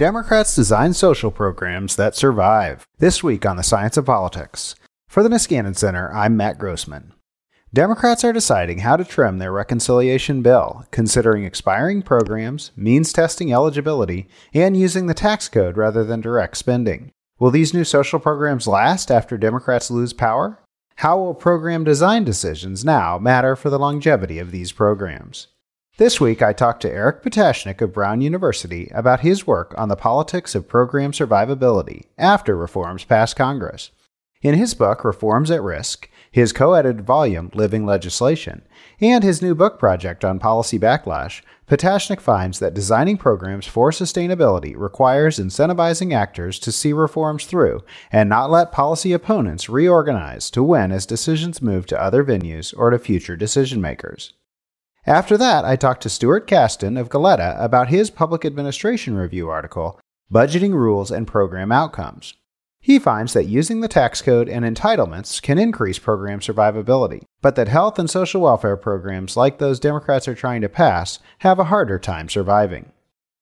Democrats design social programs that survive? This week on the Science of Politics. For the Niskanen Center, I'm Matt Grossmann. Democrats are deciding how to trim their reconciliation bill, considering expiring programs, means testing eligibility, and using the tax code rather than direct spending. Will these new social programs last after Democrats lose power? How will program design decisions now matter for the longevity of these programs? This week, I talked to Eric Patashnik of Brown University about his work on the politics of program survivability after reforms pass Congress. In his book, Reforms at Risk, his co edited volume, Living Legislation, and his new book project on policy backlash, Patashnik finds that designing programs for sustainability requires incentivizing actors to see reforms through and not let policy opponents reorganize to win as decisions move to other venues or to future decision makers. After that, I talked to Stuart Kasdin of Goleta about his Public Administration Review article, Budgeting Rules and Program Outcomes. He finds that using the tax code and entitlements can increase program survivability, but that health and social welfare programs like those Democrats are trying to pass have a harder time surviving.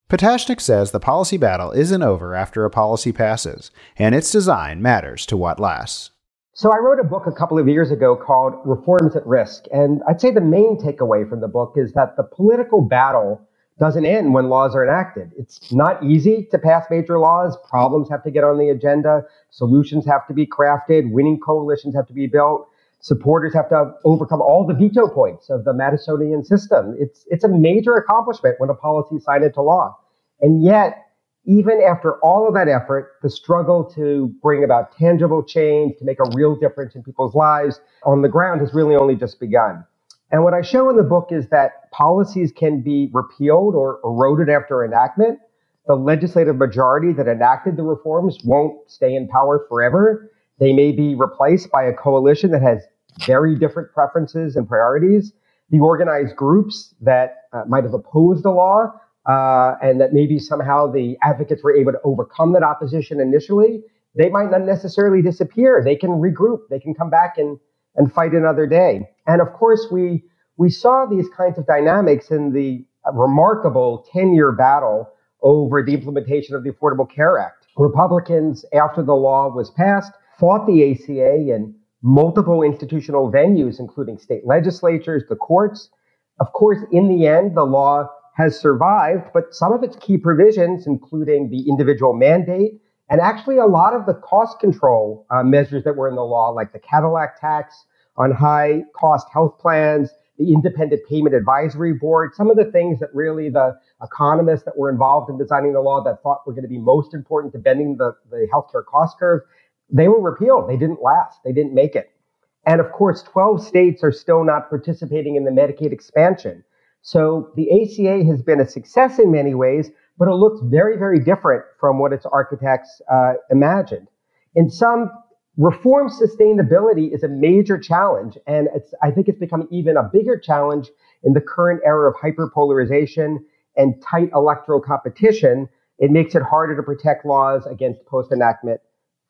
Patashnik says the policy battle isn't over after a policy passes, and its design matters to what lasts. So I wrote a book a couple of years ago called Reforms at Risk. And I'd say the main takeaway from the book is that the political battle doesn't end when laws are enacted. It's not easy to pass major laws. Problems have to get on the agenda. Solutions have to be crafted. Winning coalitions have to be built. Supporters have to overcome all the veto points of the Madisonian system. It's, it's a major accomplishment when a policy is signed into law. And yet even after all of that effort, the struggle to bring about tangible change, to make a real difference in people's lives on the ground has really only just begun. And what I show in the book is that policies can be repealed or eroded after enactment. The legislative majority that enacted the reforms won't stay in power forever. They may be replaced by a coalition that has very different preferences and priorities. The organized groups that uh, might have opposed the law uh, and that maybe somehow the advocates were able to overcome that opposition initially, they might not necessarily disappear. They can regroup. They can come back and, and fight another day. And of course, we, we saw these kinds of dynamics in the remarkable 10 year battle over the implementation of the Affordable Care Act. Republicans, after the law was passed, fought the ACA in multiple institutional venues, including state legislatures, the courts. Of course, in the end, the law has survived, but some of its key provisions, including the individual mandate and actually a lot of the cost control uh, measures that were in the law, like the Cadillac tax on high cost health plans, the independent payment advisory board, some of the things that really the economists that were involved in designing the law that thought were going to be most important to bending the, the healthcare cost curve, they were repealed. They didn't last. They didn't make it. And of course, 12 states are still not participating in the Medicaid expansion. So the ACA has been a success in many ways, but it looks very, very different from what its architects uh, imagined. In some, reform sustainability is a major challenge, and I think it's become even a bigger challenge in the current era of hyperpolarization and tight electoral competition. It makes it harder to protect laws against post-enactment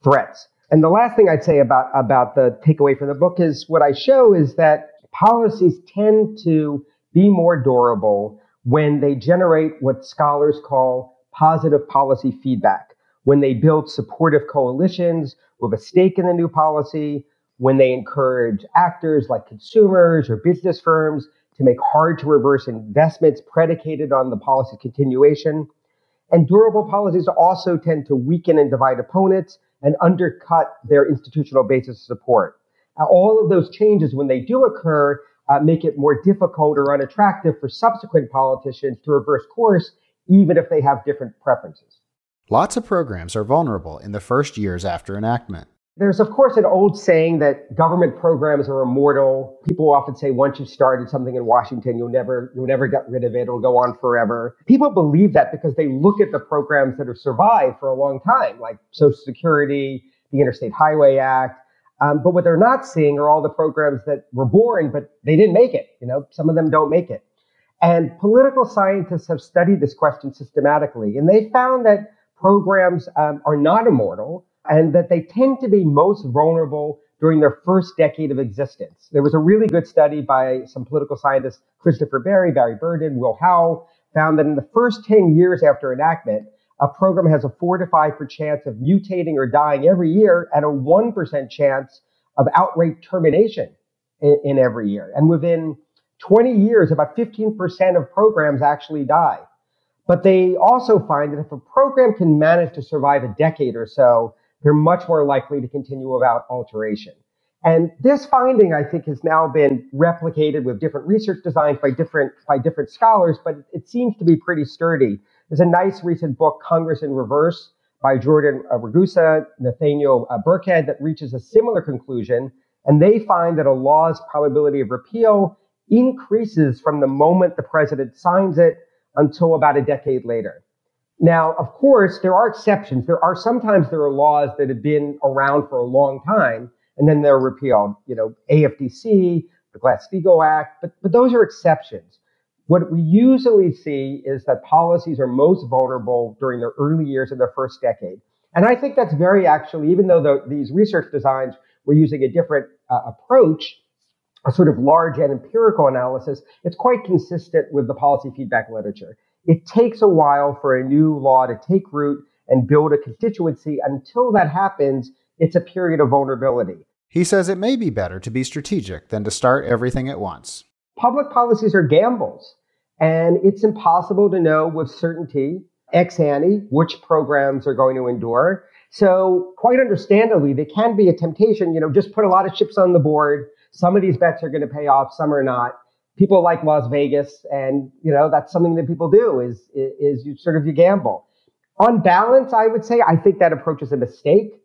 threats. And the last thing I'd say about, about the takeaway from the book is what I show is that policies tend to be more durable when they generate what scholars call positive policy feedback, when they build supportive coalitions with a stake in the new policy, when they encourage actors like consumers or business firms to make hard to reverse investments predicated on the policy continuation. And durable policies also tend to weaken and divide opponents and undercut their institutional basis of support. Now, all of those changes, when they do occur, uh, make it more difficult or unattractive for subsequent politicians to reverse course, even if they have different preferences. Lots of programs are vulnerable in the first years after enactment. There's, of course, an old saying that government programs are immortal. People often say once you've started something in Washington, you'll never, you'll never get rid of it. It'll go on forever. People believe that because they look at the programs that have survived for a long time, like Social Security, the Interstate Highway Act. Um, but what they're not seeing are all the programs that were born, but they didn't make it. You know, some of them don't make it. And political scientists have studied this question systematically, and they found that programs um, are not immortal and that they tend to be most vulnerable during their first decade of existence. There was a really good study by some political scientists, Christopher Berry, Barry Burden, Will Howell, found that in the first 10 years after enactment, a program has a 4 to 5% chance of mutating or dying every year and a 1% chance of outright termination in, in every year. And within 20 years, about 15% of programs actually die. But they also find that if a program can manage to survive a decade or so, they're much more likely to continue without alteration. And this finding, I think, has now been replicated with different research designs by different, by different scholars, but it seems to be pretty sturdy. There's a nice recent book, Congress in Reverse, by Jordan Ragusa, Nathaniel uh, Birkhead, that reaches a similar conclusion. And they find that a law's probability of repeal increases from the moment the president signs it until about a decade later. Now, of course, there are exceptions. There are sometimes there are laws that have been around for a long time and then they're repealed. You know, AFDC, the Glass-Steagall Act, but, but those are exceptions. What we usually see is that policies are most vulnerable during their early years of their first decade. And I think that's very actually, even though the, these research designs were using a different uh, approach, a sort of large and empirical analysis, it's quite consistent with the policy feedback literature. It takes a while for a new law to take root and build a constituency. Until that happens, it's a period of vulnerability. He says it may be better to be strategic than to start everything at once. Public policies are gambles, and it's impossible to know with certainty ex ante which programs are going to endure. So, quite understandably, there can be a temptation, you know, just put a lot of chips on the board. Some of these bets are going to pay off, some are not people like Las Vegas, and you know that's something that people do is is you sort of you gamble. On balance, I would say I think that approach is a mistake,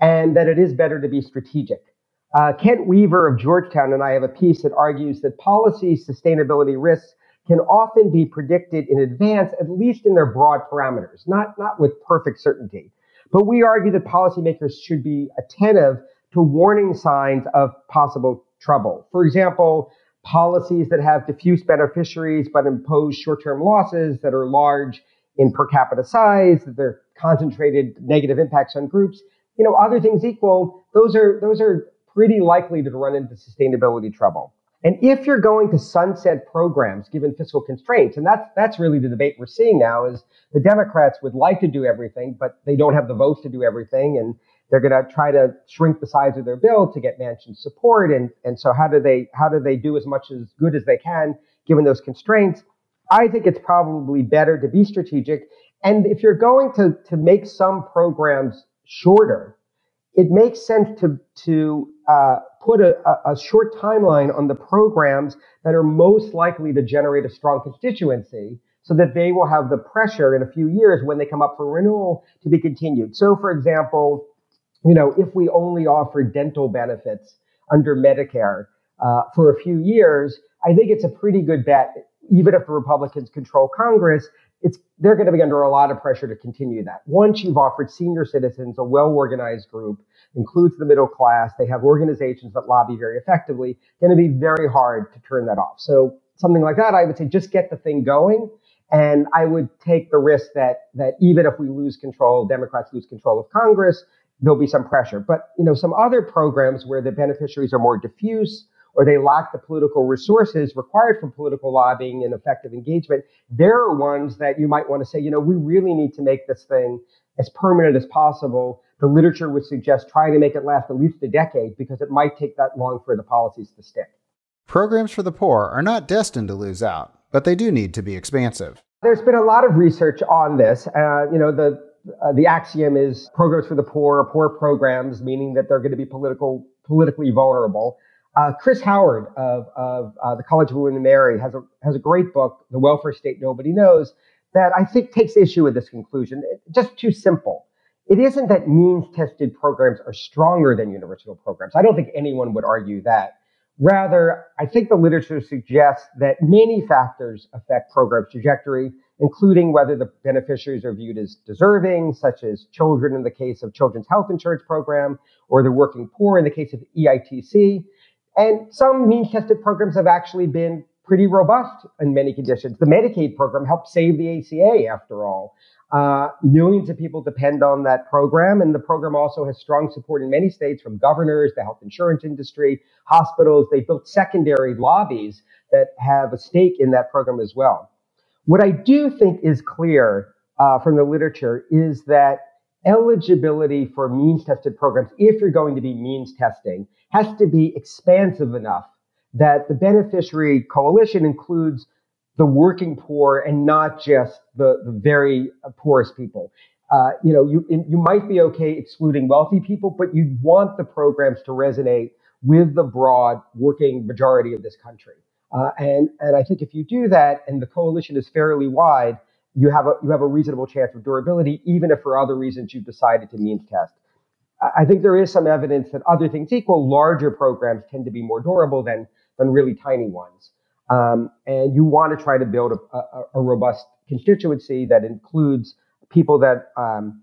and that it is better to be strategic. Uh, Kent Weaver of Georgetown and I have a piece that argues that policy sustainability risks can often be predicted in advance, at least in their broad parameters, not not with perfect certainty. But we argue that policymakers should be attentive to warning signs of possible trouble. For example, policies that have diffuse beneficiaries but impose short-term losses that are large in per capita size, that they're concentrated negative impacts on groups. You know, other things equal, those are those are pretty likely to run into sustainability trouble. And if you're going to sunset programs given fiscal constraints, and that's that's really the debate we're seeing now is the Democrats would like to do everything, but they don't have the votes to do everything. And they're going to try to shrink the size of their bill to get Manchin support. And, and so how do they, how do they do as much as good as they can given those constraints? I think it's probably better to be strategic. And if you're going to, to make some programs shorter, it makes sense to, to uh, put a, a short timeline on the programs that are most likely to generate a strong constituency so that they will have the pressure in a few years when they come up for renewal to be continued. So, for example, you know, if we only offer dental benefits under Medicare uh, for a few years, I think it's a pretty good bet. Even if the Republicans control Congress, it's they're going to be under a lot of pressure to continue that. Once you've offered senior citizens a well-organized group, includes the middle class, they have organizations that lobby very effectively, going to be very hard to turn that off. So something like that, I would say just get the thing going. And I would take the risk that that even if we lose control, Democrats lose control of Congress, there'll be some pressure. But, you know, some other programs where the beneficiaries are more diffuse or they lack the political resources required for political lobbying and effective engagement, there are ones that you might want to say, you know, we really need to make this thing as permanent as possible. The literature would suggest trying to make it last at least a decade because it might take that long for the policies to stick. Programs for the poor are not destined to lose out, but they do need to be expansive. There's been a lot of research on this. Uh, you know, the uh, the axiom is programs for the poor are poor programs, meaning that they're going to be political, politically vulnerable. Uh, Chris Howard of, of uh, the College of William and Mary has a, has a great book, The Welfare State Nobody Knows, that I think takes issue with this conclusion. It's just too simple. it isn't that means tested programs are stronger than universal programs. I don't think anyone would argue that. Rather, I think the literature suggests that many factors affect program trajectory, including whether the beneficiaries are viewed as deserving, such as children in the case of Children's Health Insurance Program, or the working poor in the case of EITC. And some means tested programs have actually been pretty robust in many conditions. The Medicaid program helped save the ACA, after all. Uh, millions of people depend on that program, and the program also has strong support in many states from governors, the health insurance industry, hospitals. They built secondary lobbies that have a stake in that program as well. What I do think is clear uh, from the literature is that eligibility for means tested programs, if you're going to be means testing, has to be expansive enough that the beneficiary coalition includes the working poor and not just the, the very poorest people. Uh, you know, you you might be okay excluding wealthy people, but you want the programs to resonate with the broad working majority of this country. Uh, and and I think if you do that, and the coalition is fairly wide, you have a you have a reasonable chance of durability, even if for other reasons you've decided to means test. I think there is some evidence that other things equal, larger programs tend to be more durable than than really tiny ones. Um, and you want to try to build a, a, a robust constituency that includes people that um,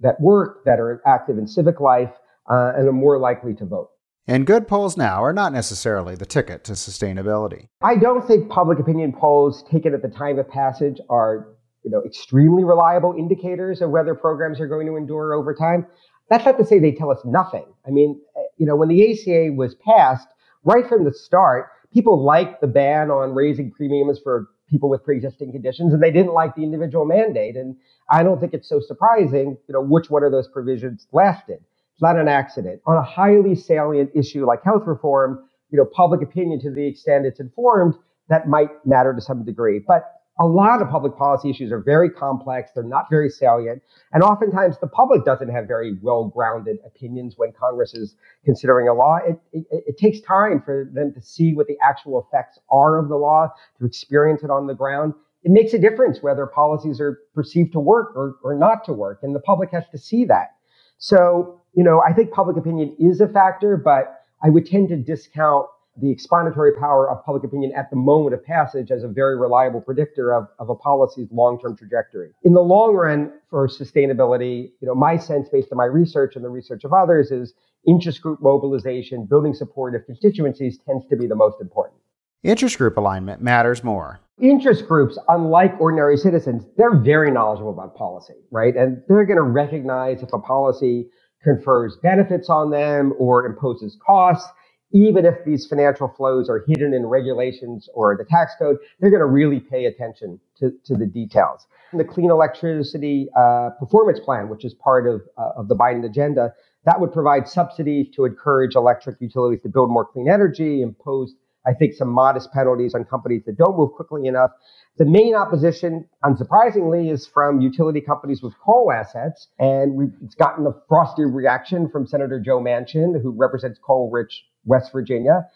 that work, that are active in civic life, uh, and are more likely to vote. And good polls now are not necessarily the ticket to sustainability. I don't think public opinion polls taken at the time of passage are you know, extremely reliable indicators of whether programs are going to endure over time. That's not to say they tell us nothing. I mean, you know, when the ACA was passed, right from the start, people liked the ban on raising premiums for people with pre-existing conditions and they didn't like the individual mandate. And I don't think it's so surprising, you know, which one of those provisions lasted. It's not an accident. On a highly salient issue like health reform, you know, public opinion to the extent it's informed, that might matter to some degree. But a lot of public policy issues are very complex. They're not very salient. And oftentimes the public doesn't have very well grounded opinions when Congress is considering a law. It, it, it, takes time for them to see what the actual effects are of the law, to experience it on the ground. It makes a difference whether policies are perceived to work or, or not to work. And the public has to see that. So, you know, I think public opinion is a factor, but I would tend to discount the explanatory power of public opinion at the moment of passage as a very reliable predictor of, of a policy's long-term trajectory. In the long run, for sustainability, you know, my sense based on my research and the research of others is interest group mobilization, building support of constituencies tends to be the most important. Interest group alignment matters more. Interest groups, unlike ordinary citizens, they're very knowledgeable about policy, right? And they're going to recognize if a policy confers benefits on them or imposes costs even if these financial flows are hidden in regulations or the tax code, they're going to really pay attention to, to the details. And the Clean Electricity uh, Performance Plan, which is part of, uh, of the Biden agenda, that would provide subsidies to encourage electric utilities to build more clean energy, impose, I think, some modest penalties on companies that don't move quickly enough. The main opposition, unsurprisingly, is from utility companies with coal assets. And it's gotten a frosty reaction from Senator Joe Manchin, who represents coal rich West Virginia.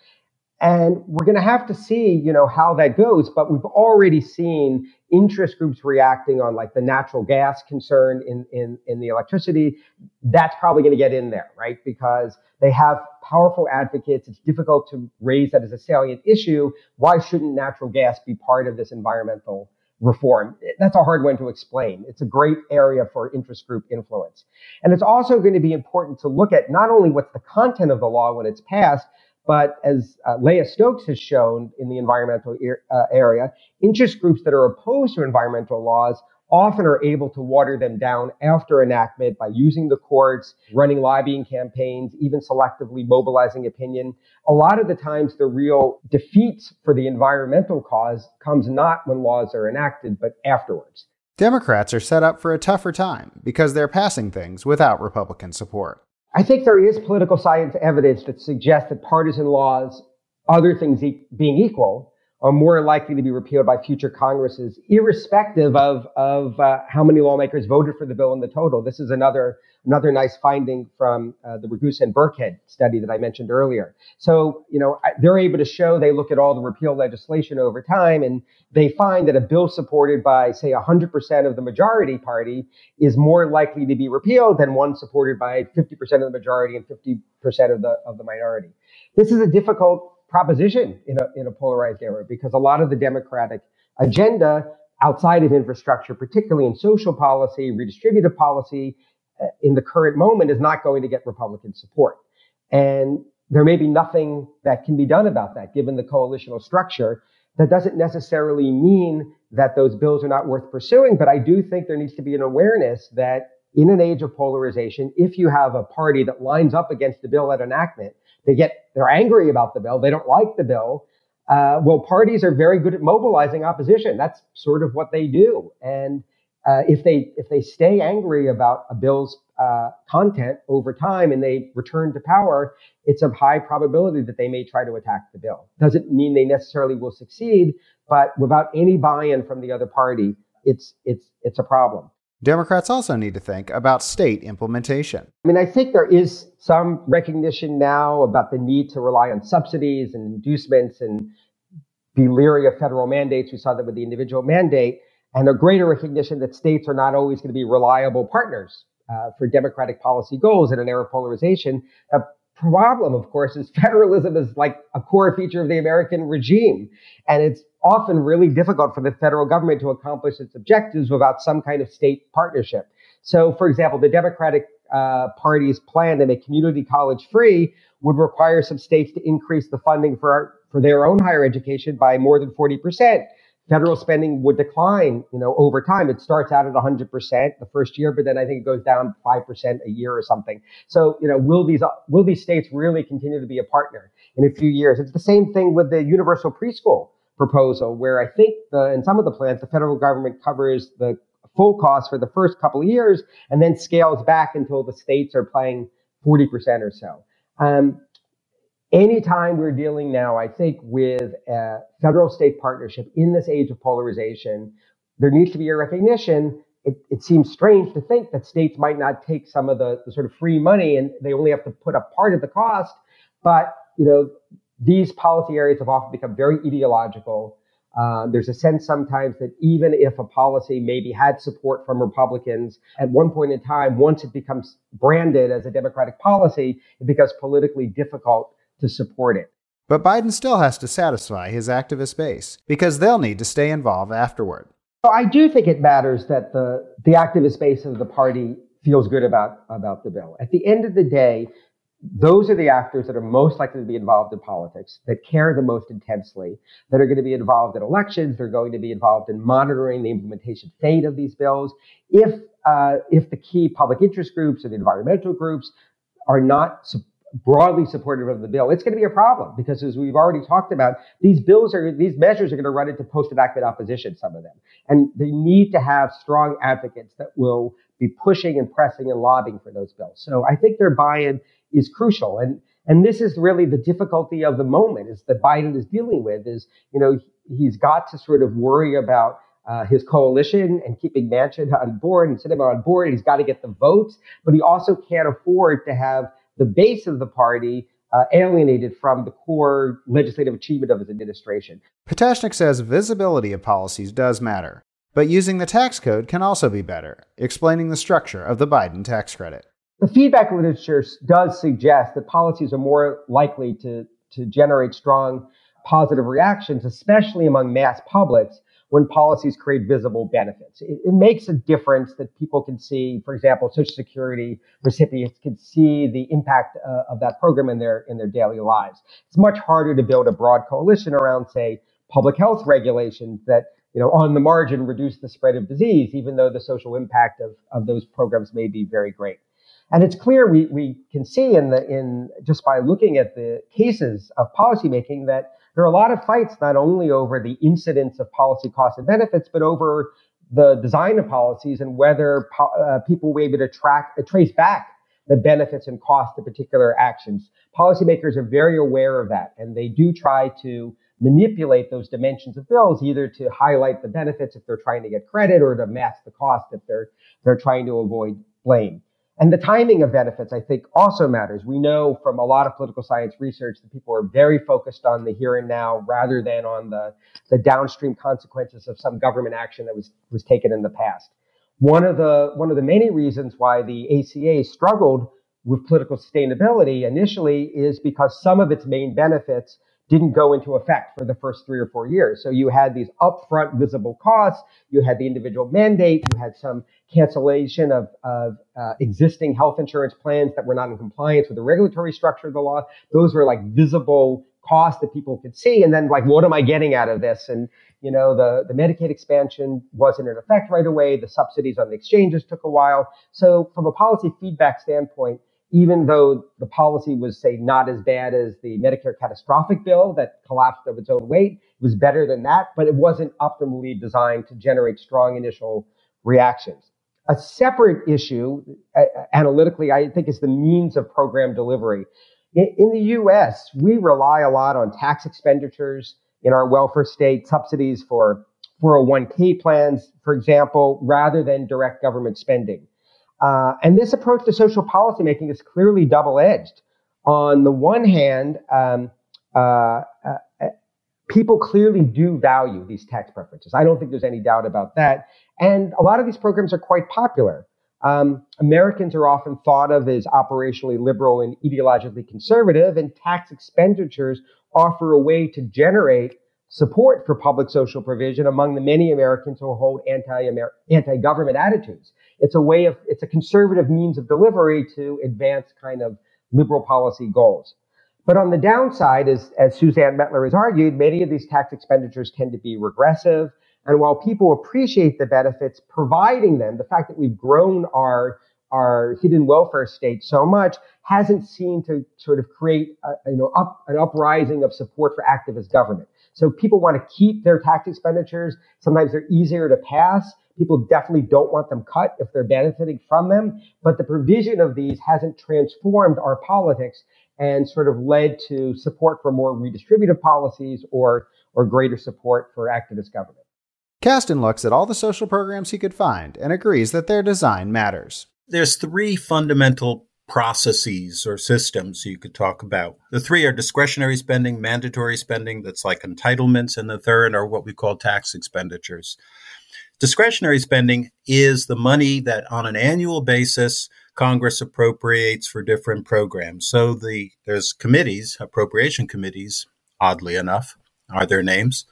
And we're going to have to see, you know, how that goes. But we've already seen interest groups reacting on like the natural gas concern in, in, in the electricity. That's probably going to get in there, right? Because they have powerful advocates. It's difficult to raise that as a salient issue. Why shouldn't natural gas be part of this environmental reform? That's a hard one to explain. It's a great area for interest group influence. And it's also going to be important to look at not only what's the content of the law when it's passed, but as uh, Leah Stokes has shown in the environmental er- uh, area, interest groups that are opposed to environmental laws often are able to water them down after enactment by using the courts, running lobbying campaigns, even selectively mobilizing opinion. A lot of the times the real defeats for the environmental cause comes not when laws are enacted, but afterwards. Democrats are set up for a tougher time because they're passing things without Republican support. I think there is political science evidence that suggests that partisan laws, other things e- being equal, are more likely to be repealed by future Congresses, irrespective of, of uh, how many lawmakers voted for the bill in the total. This is another, another nice finding from uh, the Ragusa and Birkhead study that I mentioned earlier. So, you know, they're able to show they look at all the repeal legislation over time and they find that a bill supported by, say, 100% of the majority party is more likely to be repealed than one supported by 50% of the majority and 50% of the, of the minority. This is a difficult proposition in a, in a polarized era because a lot of the Democratic agenda outside of infrastructure, particularly in social policy, redistributive policy, uh, in the current moment is not going to get Republican support. And there may be nothing that can be done about that given the coalitional structure. That doesn't necessarily mean that those bills are not worth pursuing, but I do think there needs to be an awareness that in an age of polarization, if you have a party that lines up against the bill at enactment, they get, they're angry about the bill. They don't like the bill. Uh, well, parties are very good at mobilizing opposition. That's sort of what they do. And uh, if they if they stay angry about a bill's uh, content over time and they return to power, it's of high probability that they may try to attack the bill. Doesn't mean they necessarily will succeed, but without any buy-in from the other party, it's it's it's a problem. Democrats also need to think about state implementation. I mean, I think there is some recognition now about the need to rely on subsidies and inducements and be leery of federal mandates. We saw that with the individual mandate, and a greater recognition that states are not always going to be reliable partners uh, for democratic policy goals in an era of polarization. A problem, of course, is federalism is like a core feature of the American regime, and it's often really difficult for the federal government to accomplish its objectives without some kind of state partnership. So, for example, the Democratic uh, Party's plan to make community college free would require some states to increase the funding for our, for their own higher education by more than 40%. Federal spending would decline, you know, over time. It starts out at 100% the first year, but then I think it goes down 5% a year or something. So, you know, will these, will these states really continue to be a partner in a few years? It's the same thing with the universal preschool proposal, where I think the, in some of the plans, the federal government covers the full cost for the first couple of years and then scales back until the states are playing 40% or so. Um, anytime we're dealing now, I think, with a federal state partnership in this age of polarization, there needs to be a recognition. It, it, seems strange to think that states might not take some of the, the sort of free money and they only have to put up part of the cost. But, you know, these policy areas have often become very ideological. Uh, there's a sense sometimes that even if a policy maybe had support from Republicans at one point in time, once it becomes branded as a Democratic policy, it becomes politically difficult to support it. But Biden still has to satisfy his activist base because they'll need to stay involved afterward. So I do think it matters that the, the activist base of the party feels good about, about the bill. At the end of the day, those are the actors that are most likely to be involved in politics, that care the most intensely, that are going to be involved in elections. They're going to be involved in monitoring the implementation fate of these bills. If uh, if the key public interest groups or the environmental groups are not su- broadly supportive of the bill, it's going to be a problem because, as we've already talked about, these bills are these measures are going to run into post-enactment opposition. Some of them, and they need to have strong advocates that will be pushing and pressing and lobbying for those bills. So I think their buy-in is crucial. And, and this is really the difficulty of the moment is that Biden is dealing with is, you know, he's got to sort of worry about uh, his coalition and keeping Manchin on board and Sinema on board. He's got to get the votes, but he also can't afford to have the base of the party uh, alienated from the core legislative achievement of his administration. Patashnik says visibility of policies does matter, but using the tax code can also be better, explaining the structure of the Biden tax credit. The feedback literature does suggest that policies are more likely to, to generate strong positive reactions, especially among mass publics when policies create visible benefits. It, it, makes a difference that people can see, for example, Social Security recipients can see the impact uh, of that program in their in their daily lives. It's much harder to build a broad coalition around, say, public health regulations that you know on the margin reduce the spread of disease, even though the social impact of, of those programs may be very great. And it's clear we, we can see in the in just by looking at the cases of policymaking that there are a lot of fights not only over the incidence of policy costs and benefits, but over the design of policies and whether po- uh, people will be able to track uh, trace back the benefits and costs of particular actions. Policymakers are very aware of that, and they do try to manipulate those dimensions of bills either to highlight the benefits if they're trying to get credit or to mask the cost if they're they're trying to avoid blame. And the timing of benefits, I think, also matters. We know from a lot of political science research that people are very focused on the here and now rather than on the, the downstream consequences of some government action that was, was taken in the past. One of the, one of the many reasons why the ACA struggled with political sustainability initially is because some of its main benefits didn't go into effect for the first three or four years. So you had these upfront visible costs, you had the individual mandate, you had some cancellation of, of uh, existing health insurance plans that were not in compliance with the regulatory structure of the law. Those were like visible costs that people could see. And then like, what am I getting out of this? And, you know, the, the Medicaid expansion wasn't in effect right away. The subsidies on the exchanges took a while. So from a policy feedback standpoint, even though the policy was, say, not as bad as the Medicare catastrophic bill that collapsed of its own weight, it was better than that, but it wasn't optimally designed to generate strong initial reactions. A separate issue, uh, analytically, I think is the means of program delivery. In, in the US, we rely a lot on tax expenditures in our welfare state, subsidies for 401k plans, for example, rather than direct government spending. Uh, and this approach to social policymaking is clearly double edged. On the one hand, um, uh, uh, people clearly do value these tax preferences. I don't think there's any doubt about that. And a lot of these programs are quite popular. Um, Americans are often thought of as operationally liberal and ideologically conservative, and tax expenditures offer a way to generate support for public social provision among the many Americans who hold anti anti-government attitudes. It's a way of, it's a conservative means of delivery to advance kind of liberal policy goals. But on the downside, as, as Suzanne Mettler has argued, many of these tax expenditures tend to be regressive. And while people appreciate the benefits, providing them, the fact that we've grown our our hidden welfare state so much hasn't seemed to sort of create a, you know up, an uprising of support for activist government. So people want to keep their tax expenditures. Sometimes they're easier to pass. People definitely don't want them cut if they're benefiting from them. But the provision of these hasn't transformed our politics and sort of led to support for more redistributive policies or, or greater support for activist government. Kasdin looks at all the social programs he could find and agrees that their design matters. There's three fundamental processes or systems you could talk about. The three are discretionary spending, mandatory spending, that's like entitlements, and the third are what we call tax expenditures. Discretionary spending is the money that on an annual basis Congress appropriates for different programs. So the there's committees, appropriation committees, oddly enough, are their names,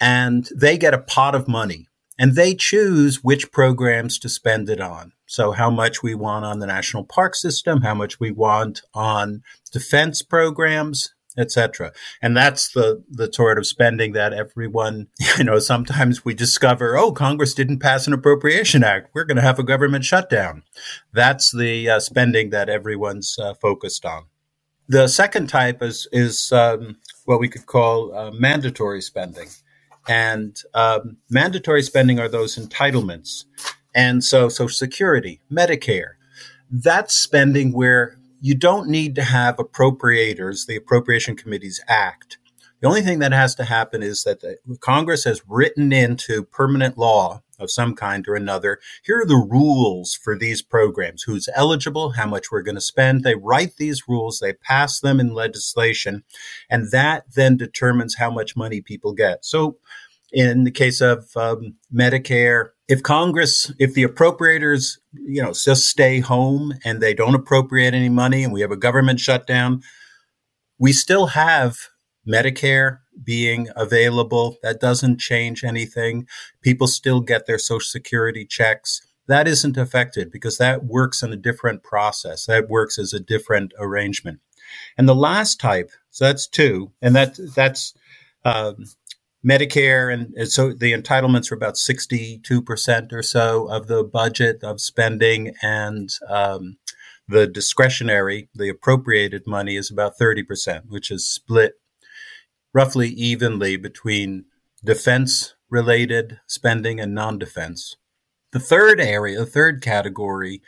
and they get a pot of money and they choose which programs to spend it on. So how much we want on the national park system, how much we want on defense programs, etc. And that's the the sort of spending that everyone, you know, sometimes we discover, oh, Congress didn't pass an appropriation act. We're going to have a government shutdown. That's the uh, spending that everyone's uh, focused on. The second type is is um, what we could call uh, mandatory spending, and um, mandatory spending are those entitlements. And so, Social Security, Medicare, that's spending where you don't need to have appropriators, the appropriation committees act. The only thing that has to happen is that the, Congress has written into permanent law of some kind or another. Here are the rules for these programs who's eligible, how much we're going to spend. They write these rules, they pass them in legislation, and that then determines how much money people get. So, in the case of um, Medicare, if Congress, if the appropriators, you know, just stay home and they don't appropriate any money and we have a government shutdown, we still have Medicare being available. That doesn't change anything. People still get their Social Security checks. That isn't affected because that works in a different process. That works as a different arrangement. And the last type, so that's two, and that that's um, Medicare, and, and, so the entitlements are about 62% or so of the budget of spending, and um, the discretionary, the appropriated money is about 30%, which is split roughly evenly between defense related spending and non defense. The third area, the third category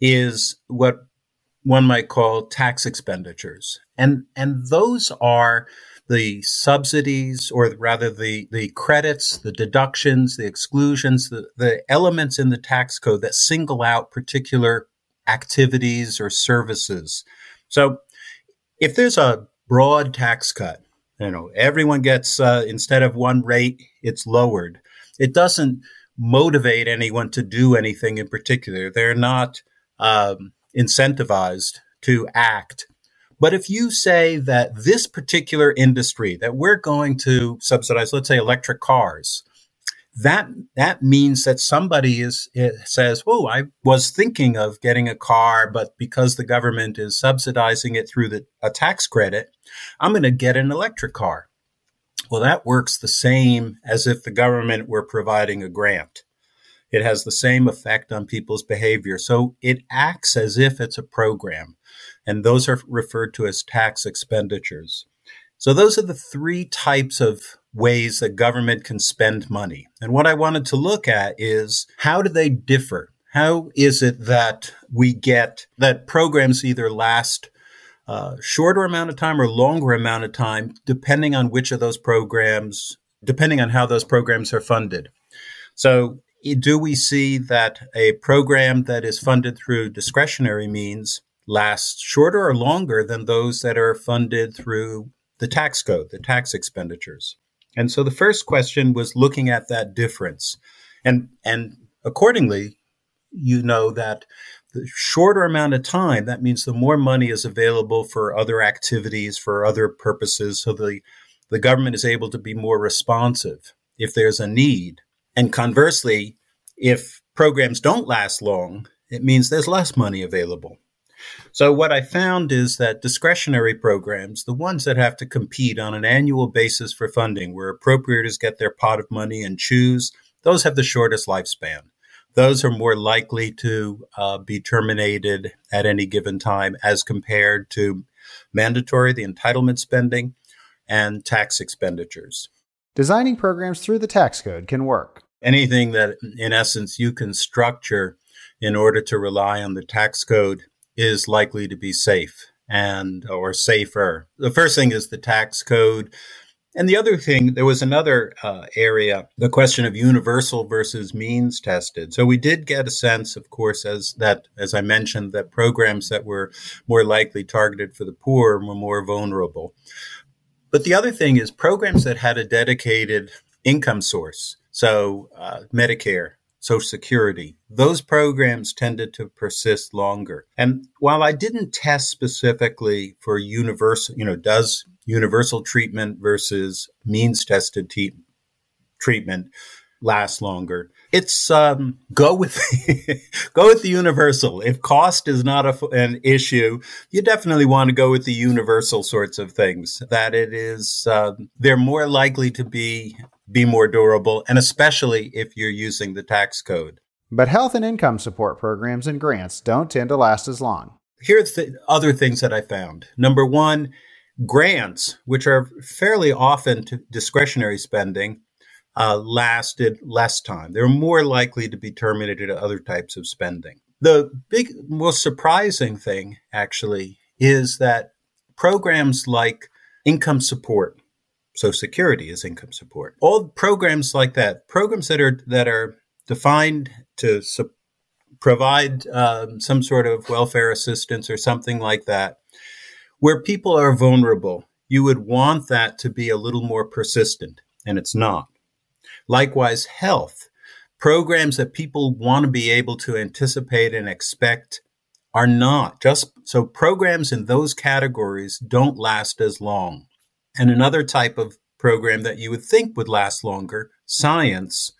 is what one might call tax expenditures. And, and those are the subsidies, or rather the, the credits, the deductions, the exclusions, the, the elements in the tax code that single out particular activities or services. So if there's a broad tax cut, you know, everyone gets, uh, instead of one rate, it's lowered. It doesn't motivate anyone to do anything in particular. They're not um, incentivized to act but if you say that this particular industry that we're going to subsidize, let's say electric cars, that that means that somebody is says, "Oh, I was thinking of getting a car, but because the government is subsidizing it through the, a tax credit, I'm going to get an electric car." Well, that works the same as if the government were providing a grant. It has the same effect on people's behavior. So it acts as if it's a program and those are referred to as tax expenditures. So those are the three types of ways that government can spend money. And what I wanted to look at is how do they differ? How is it that we get that programs either last a uh, shorter amount of time or longer amount of time, depending on which of those programs, depending on how those programs are funded. So, do we see that a program that is funded through discretionary means lasts shorter or longer than those that are funded through the tax code, the tax expenditures. And so the first question was looking at that difference. And, and accordingly, you know that the shorter amount of time, that means the more money is available for other activities, for other purposes. So the, the government is able to be more responsive if there's a need. And conversely, if programs don't last long, it means there's less money available. So, what I found is that discretionary programs, the ones that have to compete on an annual basis for funding, where appropriators get their pot of money and choose, those have the shortest lifespan. Those are more likely to uh, be terminated at any given time as compared to mandatory, the entitlement spending, and tax expenditures. Designing programs through the tax code can work. Anything that, in essence, you can structure in order to rely on the tax code is likely to be safe and or safer. The first thing is the tax code. And the other thing, there was another uh, area, the question of universal versus means tested. So we did get a sense, of course, as that, as I mentioned, that programs that were more likely targeted for the poor were more vulnerable. But the other thing is programs that had a dedicated income source. So uh, Medicare, Social Security, those programs tended to persist longer. And while I didn't test specifically for universal, you know, does universal treatment versus means tested te- treatment last longer? It's um, go with go with the universal. If cost is not a, an issue, you definitely want to go with the universal sorts of things. That it is, um, they're more likely to be be more durable, and especially if you're using the tax code. But health and income support programs and grants don't tend to last as long. Here are the other things that I found. Number one, grants, which are fairly often discretionary spending, uh, lasted less time. They're more likely to be terminated at other types of spending. The big, most surprising thing, actually, is that programs like income support, Social Security is income support. All programs like that, programs that are that are defined to su- provide um, some sort of welfare assistance or something like that, where people are vulnerable, you would want that to be a little more persistent, and it's not. Likewise, health programs that people want to be able to anticipate and expect are not just so programs in those categories don't last as long and another type of program that you would think would last longer, science,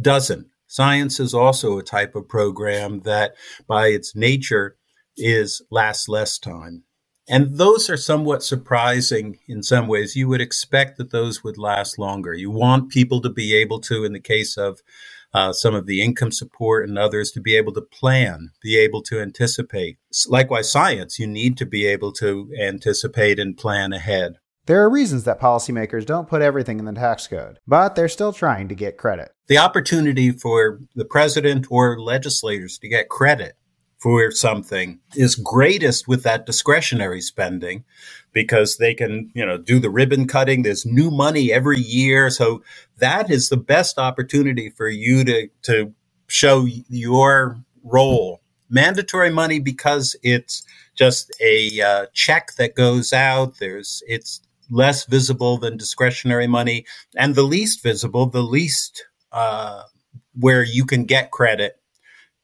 doesn't. Science is also a type of program that, by its nature, is lasts less time. And those are somewhat surprising in some ways. You would expect that those would last longer. You want people to be able to, in the case of uh, some of the income support and others, to be able to plan, be able to anticipate. Likewise, science, you need to be able to anticipate and plan ahead. There are reasons that policymakers don't put everything in the tax code, but they're still trying to get credit. The opportunity for the president or legislators to get credit for something is greatest with that discretionary spending because they can, you know, do the ribbon cutting. There's new money every year. So that is the best opportunity for you to, to show your role. Mandatory money because it's just a uh, check that goes out. There's, it's less visible than discretionary money and the least visible, the least, uh, where you can get credit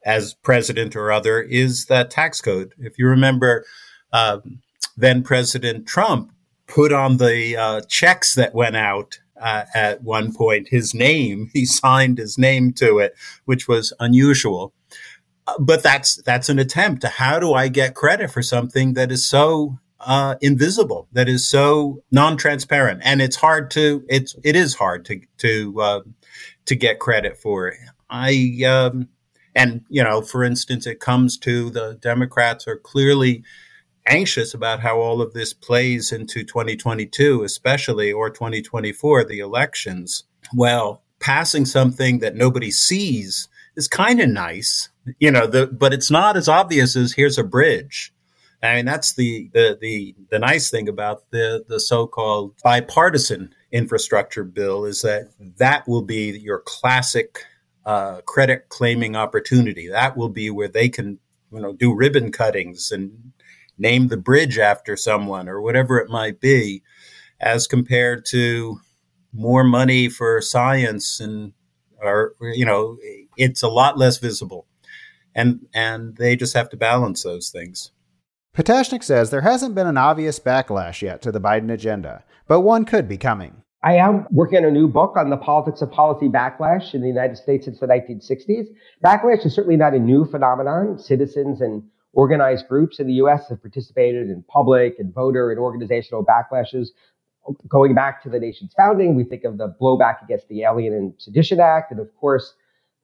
as president or other is that tax code. If you remember, um, then President Trump put on the uh, checks that went out uh, at one point his name. He signed his name to it, which was unusual. Uh, but that's that's an attempt how do I get credit for something that is so uh, invisible, that is so non-transparent, and it's hard to it's it is hard to to uh, to get credit for. It. I um, and, you know, for instance, it comes to the Democrats are clearly anxious about how all of this plays into 2022, especially, or 2024, the elections. Well, passing something that nobody sees is kind of nice, you know, the, but it's not as obvious as here's a bridge. I mean, that's the, the, the, the nice thing about the, the so-called bipartisan infrastructure bill is that that will be your classic uh, credit claiming opportunity. That will be where they can, you know, do ribbon cuttings and name the bridge after someone or whatever it might be, as compared to more money for science and, or you know, it's a lot less visible, and and they just have to balance those things. Patashnik says there hasn't been an obvious backlash yet to the Biden agenda, but one could be coming. I am working on a new book on the politics of policy backlash in the United States since the 1960s. Backlash is certainly not a new phenomenon. Citizens and organized groups in the U.S. have participated in public and voter and organizational backlashes going back to the nation's founding. We think of the blowback against the Alien and Sedition Act. And of course,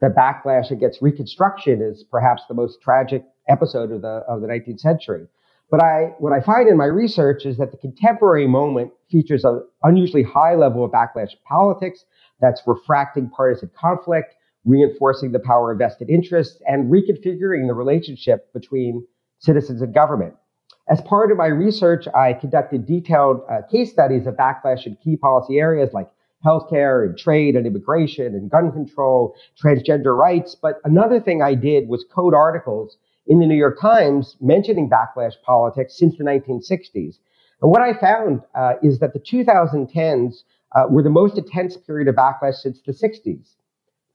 the backlash against Reconstruction is perhaps the most tragic episode of the, of the 19th century. But I, what I find in my research is that the contemporary moment features an unusually high level of backlash politics that's refracting partisan conflict, reinforcing the power of vested interests, and reconfiguring the relationship between citizens and government. As part of my research, I conducted detailed uh, case studies of backlash in key policy areas like healthcare and trade and immigration and gun control, transgender rights. But another thing I did was code articles in the New York Times mentioning backlash politics since the 1960s. And what I found uh, is that the 2010s uh, were the most intense period of backlash since the 60s.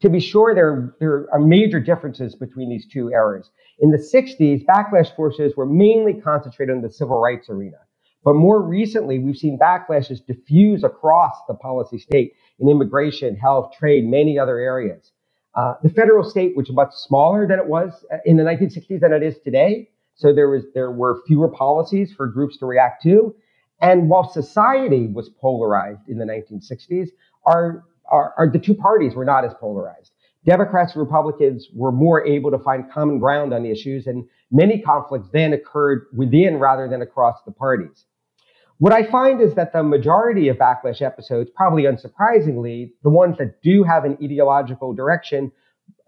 To be sure, there, there are major differences between these two eras. In the 60s, backlash forces were mainly concentrated in the civil rights arena. But more recently, we've seen backlashes diffuse across the policy state in immigration, health, trade, many other areas. Uh, the federal state, which was much smaller than it was uh, in the 1960s than it is today. So there was there were fewer policies for groups to react to. And while society was polarized in the 1960s, our, our, our the two parties were not as polarized. Democrats and Republicans were more able to find common ground on issues, and many conflicts then occurred within rather than across the parties. What I find is that the majority of backlash episodes, probably unsurprisingly, the ones that do have an ideological direction,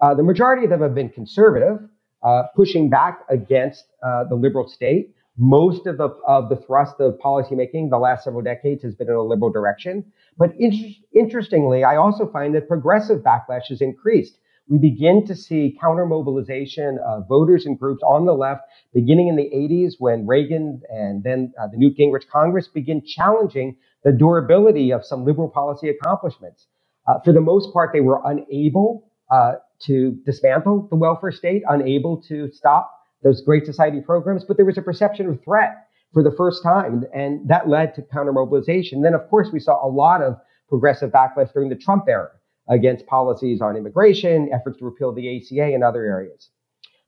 uh, the majority of them have been conservative, uh, pushing back against uh, the liberal state. Most of the of the thrust of policymaking the last several decades has been in a liberal direction. But in- interestingly, I also find that progressive backlash has increased we begin to see counter mobilization of voters and groups on the left beginning in the 80s when Reagan and then uh, the Newt Gingrich Congress begin challenging the durability of some liberal policy accomplishments. Uh, for the most part, they were unable uh, to dismantle the welfare state, unable to stop those Great Society programs, but there was a perception of threat for the first time, and that led to counter mobilization. Then, of course, we saw a lot of progressive backlash during the Trump era against policies on immigration, efforts to repeal the ACA, and other areas.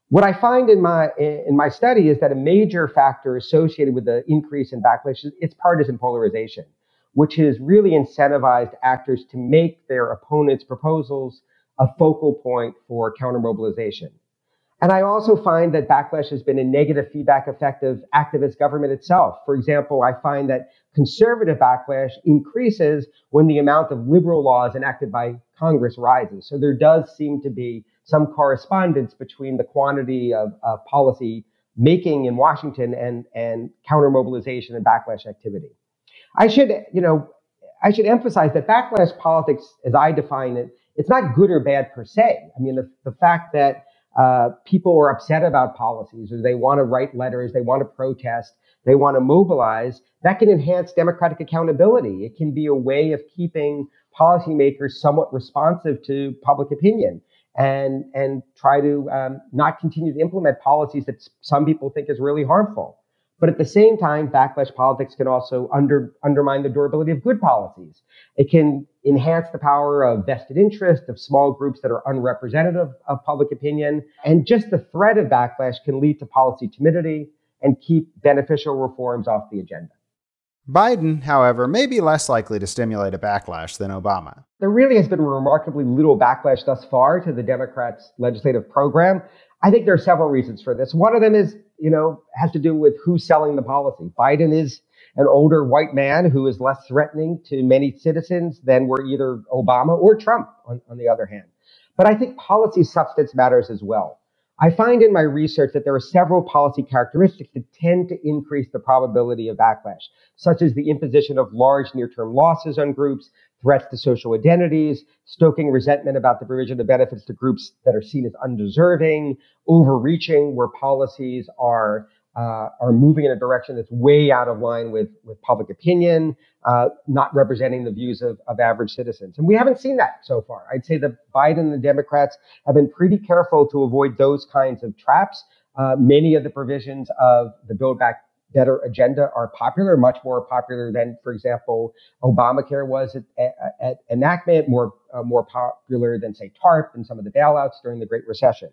What I find in my in my study is that a major factor associated with the increase in backlash is its partisan polarization, which has really incentivized actors to make their opponents' proposals a focal point for counter mobilization. And I also find that backlash has been a negative feedback effect of activist government itself. For example, I find that conservative backlash increases when the amount of liberal laws enacted by Congress rises. So there does seem to be some correspondence between the quantity of, of policy making in Washington and, and counter mobilization and backlash activity. I should, you know, I should emphasize that backlash politics, as I define it, it's not good or bad per se. I mean, the, the fact that uh, people are upset about policies or they want to write letters, they want to protest, they want to mobilize, that can enhance democratic accountability. It can be a way of keeping policymakers somewhat responsive to public opinion and and try to um, not continue to implement policies that some people think is really harmful. But at the same time, backlash politics can also under, undermine the durability of good policies. It can enhance the power of vested interest of small groups that are unrepresentative of public opinion. And just the threat of backlash can lead to policy timidity and keep beneficial reforms off the agenda. Biden, however, may be less likely to stimulate a backlash than Obama. There really has been remarkably little backlash thus far to the Democrats' legislative program. I think there are several reasons for this. One of them is, you know, has to do with who's selling the policy. Biden is an older white man who is less threatening to many citizens than were either Obama or Trump, on, on the other hand. But I think policy substance matters as well. I find in my research that there are several policy characteristics that tend to increase the probability of backlash, such as the imposition of large near-term losses on groups, threats to social identities, stoking resentment about the provision of benefits to groups that are seen as undeserving, overreaching where policies are uh, are moving in a direction that's way out of line with, with public opinion, uh, not representing the views of, of average citizens. And we haven't seen that so far. I'd say that Biden and the Democrats have been pretty careful to avoid those kinds of traps. Uh, many of the provisions of the Build Back Better agenda are popular, much more popular than, for example, Obamacare was at, at, at enactment, more, uh, more popular than, say, TARP and some of the bailouts during the Great Recession.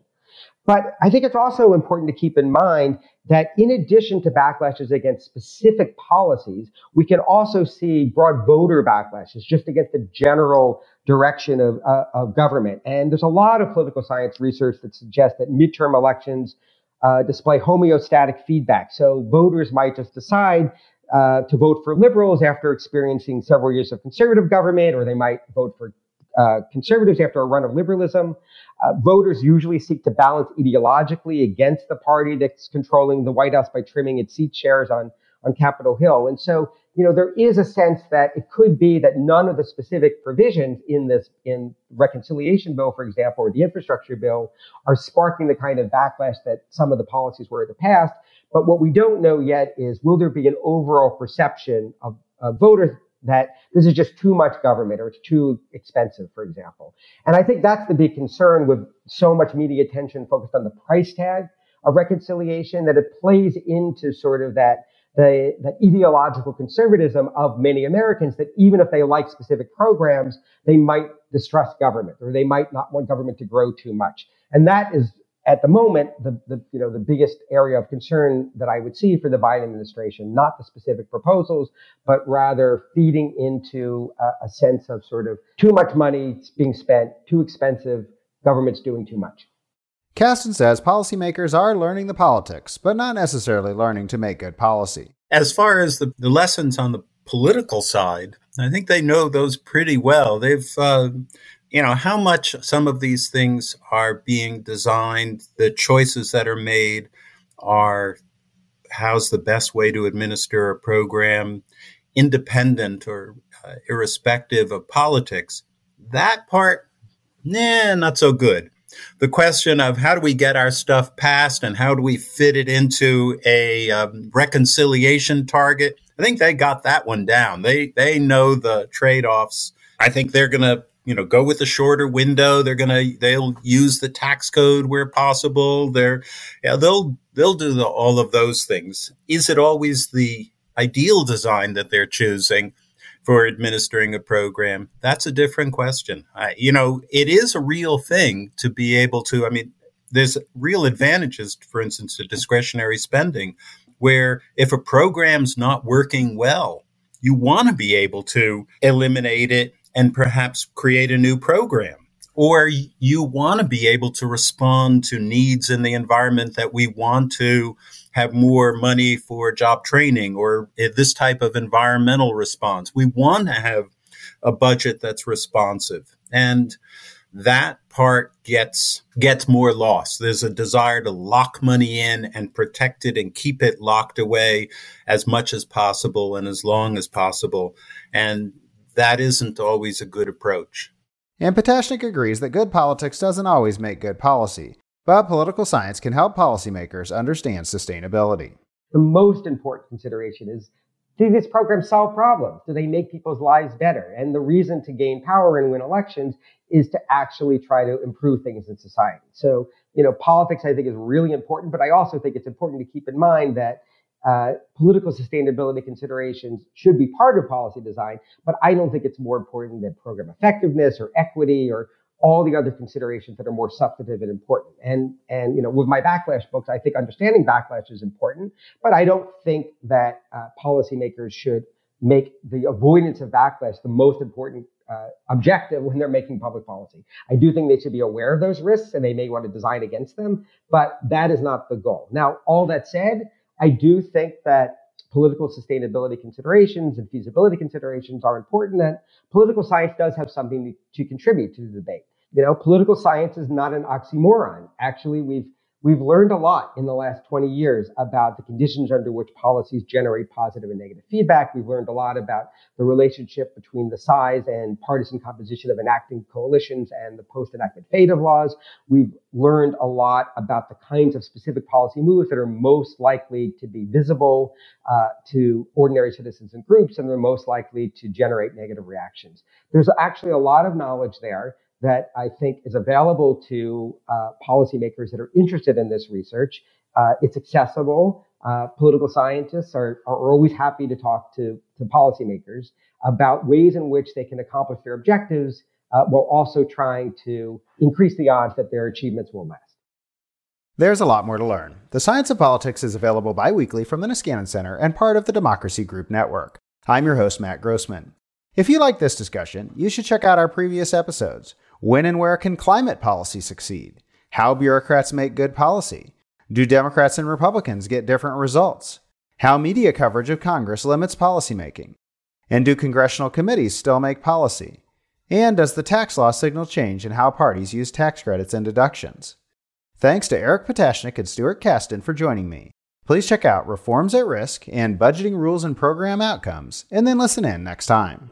But I think it's also important to keep in mind that in addition to backlashes against specific policies, we can also see broad voter backlashes just against the general direction of, uh, of government. And there's a lot of political science research that suggests that midterm elections uh, display homeostatic feedback. So voters might just decide uh, to vote for liberals after experiencing several years of conservative government, or they might vote for uh, conservatives after a run of liberalism. Uh, voters usually seek to balance ideologically against the party that's controlling the White House by trimming its seat shares on, on Capitol Hill. And so, you know, there is a sense that it could be that none of the specific provisions in this, in reconciliation bill, for example, or the infrastructure bill are sparking the kind of backlash that some of the policies were in the past. But what we don't know yet is will there be an overall perception of, of voters that this is just too much government or it's too expensive, for example. And I think that's the big concern with so much media attention focused on the price tag of reconciliation that it plays into sort of that the, that ideological conservatism of many Americans that even if they like specific programs, they might distrust government or they might not want government to grow too much. And that is at the moment, the, the, you know, the biggest area of concern that I would see for the Biden administration, not the specific proposals, but rather feeding into a, a sense of sort of too much money being spent, too expensive, government's doing too much. Kasdin says policymakers are learning the politics, but not necessarily learning to make good policy. As far as the, the lessons on the political side, I think they know those pretty well. They've uh, you know how much some of these things are being designed the choices that are made are how's the best way to administer a program independent or uh, irrespective of politics that part nah not so good. The question of how do we get our stuff passed and how do we fit it into a um, reconciliation target? I think they got that one down. They they know the trade-offs. I think they're going to you know go with the shorter window. They're gonna they'll use the tax code where possible. They're yeah, they'll they'll do the, all of those things. Is it always the ideal design that they're choosing for administering a program? That's a different question. I, you know it is a real thing to be able to i mean there's real advantages for instance to discretionary spending where if a program's not working well you want to be able to eliminate it and perhaps create a new program. Or you want to be able to respond to needs in the environment that we want to have more money for job training or eh, this type of environmental response. We want to have a budget that's responsive. And that part gets gets more lost. There's a desire to lock money in and protect it and keep it locked away as much as possible and as long as possible. And that isn't always a good approach. And Patashnik agrees that good politics doesn't always make good policy, but political science can help policymakers understand sustainability. The most important consideration is do these programs solve problems? Do they make people's lives better? And the reason to gain power and win elections is to actually try to improve things in society. So, you know, politics I think is really important, but I also think it's important to keep in mind that uh, political sustainability considerations should be part of policy design, but I don't think it's more important than program effectiveness or equity or all the other considerations that are more substantive and important. And, and, you know, with my backlash books, I think understanding backlash is important, but I don't think that uh, policymakers should make the avoidance of backlash the most important uh, objective when they're making public policy. I do think they should be aware of those risks and they may want to design against them, but that is not the goal. Now, all that said, I do think that political sustainability considerations and feasibility considerations are important and political science does have something to, to contribute to the debate. You know, political science is not an oxymoron. Actually, we've We've learned a lot in the last 20 years about the conditions under which policies generate positive and negative feedback. We've learned a lot about the relationship between the size and partisan composition of enacting coalitions and the post-enactment fate of laws. We've learned a lot about the kinds of specific policy moves that are most likely to be visible uh, to ordinary citizens and groups, and they're most likely to generate negative reactions. There's actually a lot of knowledge there that I think is available to uh, policymakers that are interested in this research. Uh, it's accessible. Uh, political scientists are, are always happy to talk to, to policymakers about ways in which they can accomplish their objectives uh, while also trying to increase the odds that their achievements will last. There's a lot more to learn. The Science of Politics is available bi weekly from the Niskanen Center and part of the Democracy Group Network. I'm your host, Matt Grossmann. If you like this discussion, you should check out our previous episodes. When and where can climate policy succeed? How bureaucrats make good policy? Do Democrats and Republicans get different results? How media coverage of Congress limits policymaking? And do congressional committees still make policy? And does the tax law signal change in how parties use tax credits and deductions? Thanks to Eric Patashnik and Stuart Kasdin for joining me. Please check out Reforms at Risk and Budgeting Rules and Program Outcomes, and then listen in next time.